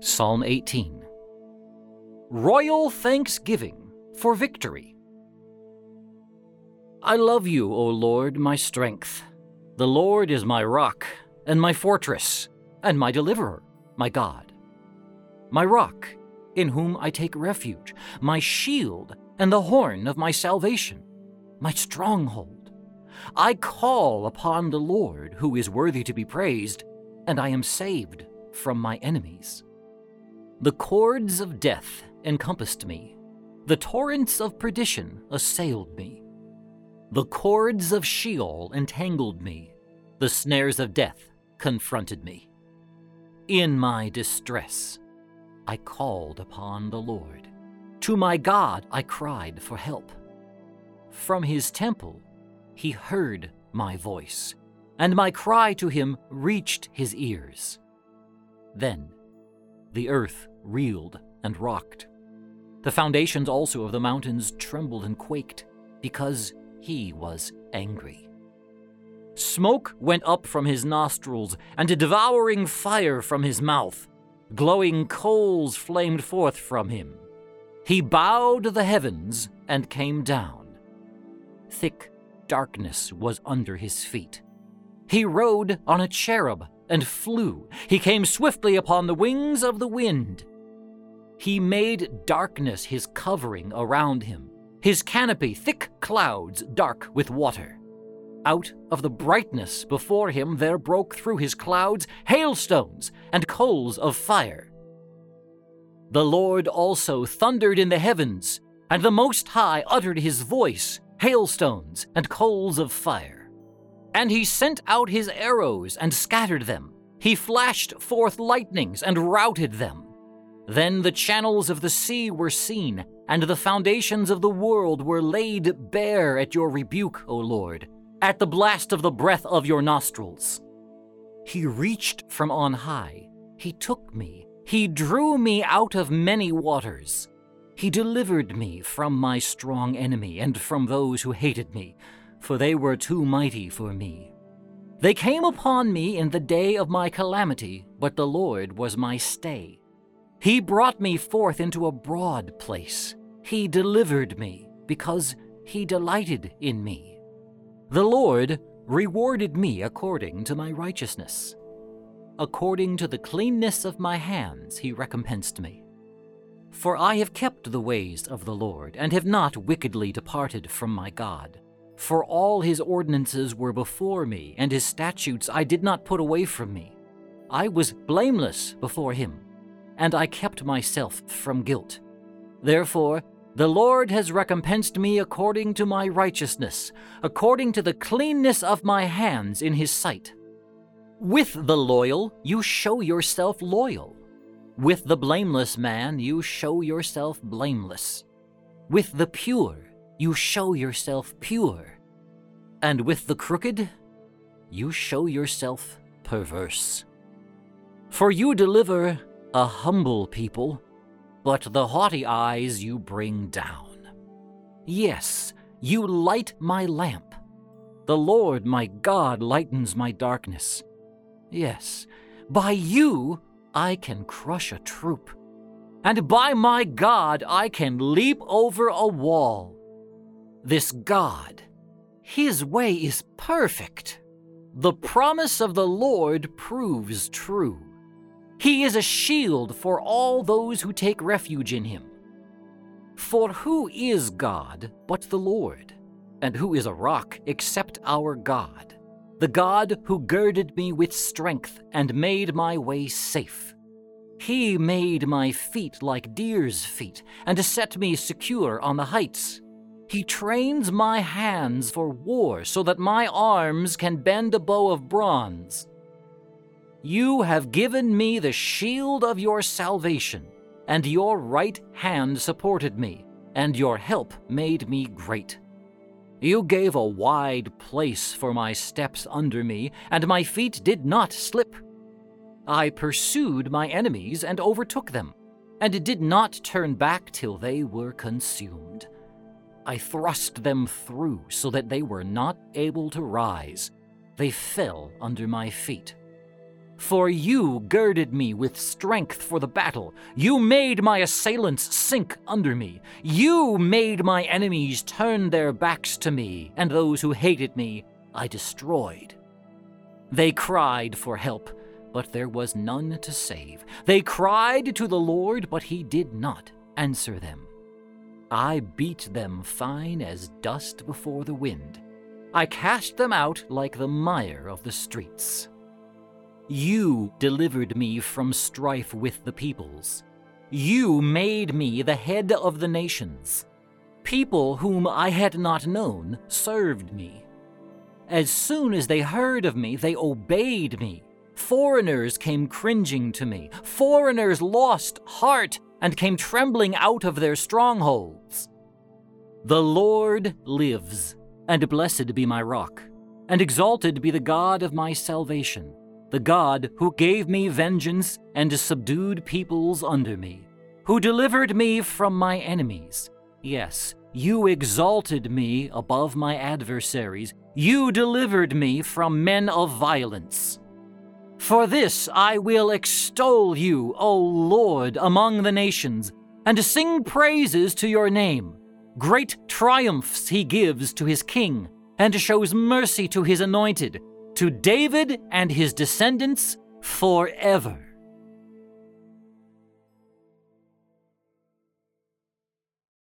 Psalm 18 Royal Thanksgiving for Victory. I love you, O Lord, my strength. The Lord is my rock, and my fortress, and my deliverer, my God. My rock, in whom I take refuge, my shield, and the horn of my salvation, my stronghold. I call upon the Lord, who is worthy to be praised, and I am saved from my enemies. The cords of death encompassed me, the torrents of perdition assailed me. The cords of Sheol entangled me, the snares of death confronted me. In my distress, I called upon the Lord. To my God I cried for help. From his temple, he heard my voice, and my cry to him reached his ears. Then the earth reeled and rocked. The foundations also of the mountains trembled and quaked, because he was angry. Smoke went up from his nostrils, and a devouring fire from his mouth. Glowing coals flamed forth from him. He bowed the heavens and came down. Thick darkness was under his feet. He rode on a cherub and flew. He came swiftly upon the wings of the wind. He made darkness his covering around him, his canopy thick clouds dark with water. Out of the brightness before him there broke through his clouds hailstones and coals of fire. The Lord also thundered in the heavens, and the Most High uttered his voice, hailstones and coals of fire. And he sent out his arrows and scattered them. He flashed forth lightnings and routed them. Then the channels of the sea were seen, and the foundations of the world were laid bare at your rebuke, O Lord, at the blast of the breath of your nostrils. He reached from on high, he took me, he drew me out of many waters. He delivered me from my strong enemy and from those who hated me, for they were too mighty for me. They came upon me in the day of my calamity, but the Lord was my stay. He brought me forth into a broad place. He delivered me because he delighted in me. The Lord rewarded me according to my righteousness. According to the cleanness of my hands, he recompensed me. For I have kept the ways of the Lord, and have not wickedly departed from my God. For all his ordinances were before me, and his statutes I did not put away from me. I was blameless before him and I kept myself from guilt. Therefore, the Lord has recompensed me according to my righteousness, according to the cleanness of my hands in his sight. With the loyal, you show yourself loyal. With the blameless man, you show yourself blameless. With the pure, you show yourself pure. And with the crooked, you show yourself perverse. For you deliver a humble people, but the haughty eyes you bring down. Yes, you light my lamp. The Lord my God lightens my darkness. Yes, by you I can crush a troop, and by my God I can leap over a wall. This God, his way is perfect. The promise of the Lord proves true. He is a shield for all those who take refuge in him. For who is God but the Lord? And who is a rock except our God? The God who girded me with strength and made my way safe. He made my feet like deer's feet and set me secure on the heights. He trains my hands for war so that my arms can bend a bow of bronze. You have given me the shield of your salvation, and your right hand supported me, and your help made me great. You gave a wide place for my steps under me, and my feet did not slip. I pursued my enemies and overtook them, and did not turn back till they were consumed. I thrust them through so that they were not able to rise. They fell under my feet. For you girded me with strength for the battle. You made my assailants sink under me. You made my enemies turn their backs to me, and those who hated me I destroyed. They cried for help, but there was none to save. They cried to the Lord, but he did not answer them. I beat them fine as dust before the wind. I cast them out like the mire of the streets. You delivered me from strife with the peoples. You made me the head of the nations. People whom I had not known served me. As soon as they heard of me, they obeyed me. Foreigners came cringing to me. Foreigners lost heart and came trembling out of their strongholds. The Lord lives, and blessed be my rock, and exalted be the God of my salvation, the God who gave me vengeance and subdued peoples under me, who delivered me from my enemies. Yes, you exalted me above my adversaries. You delivered me from men of violence. For this I will extol you, O Lord, among the nations, and sing praises to your name. Great triumphs he gives to his king, and shows mercy to his anointed, to David and his descendants forever.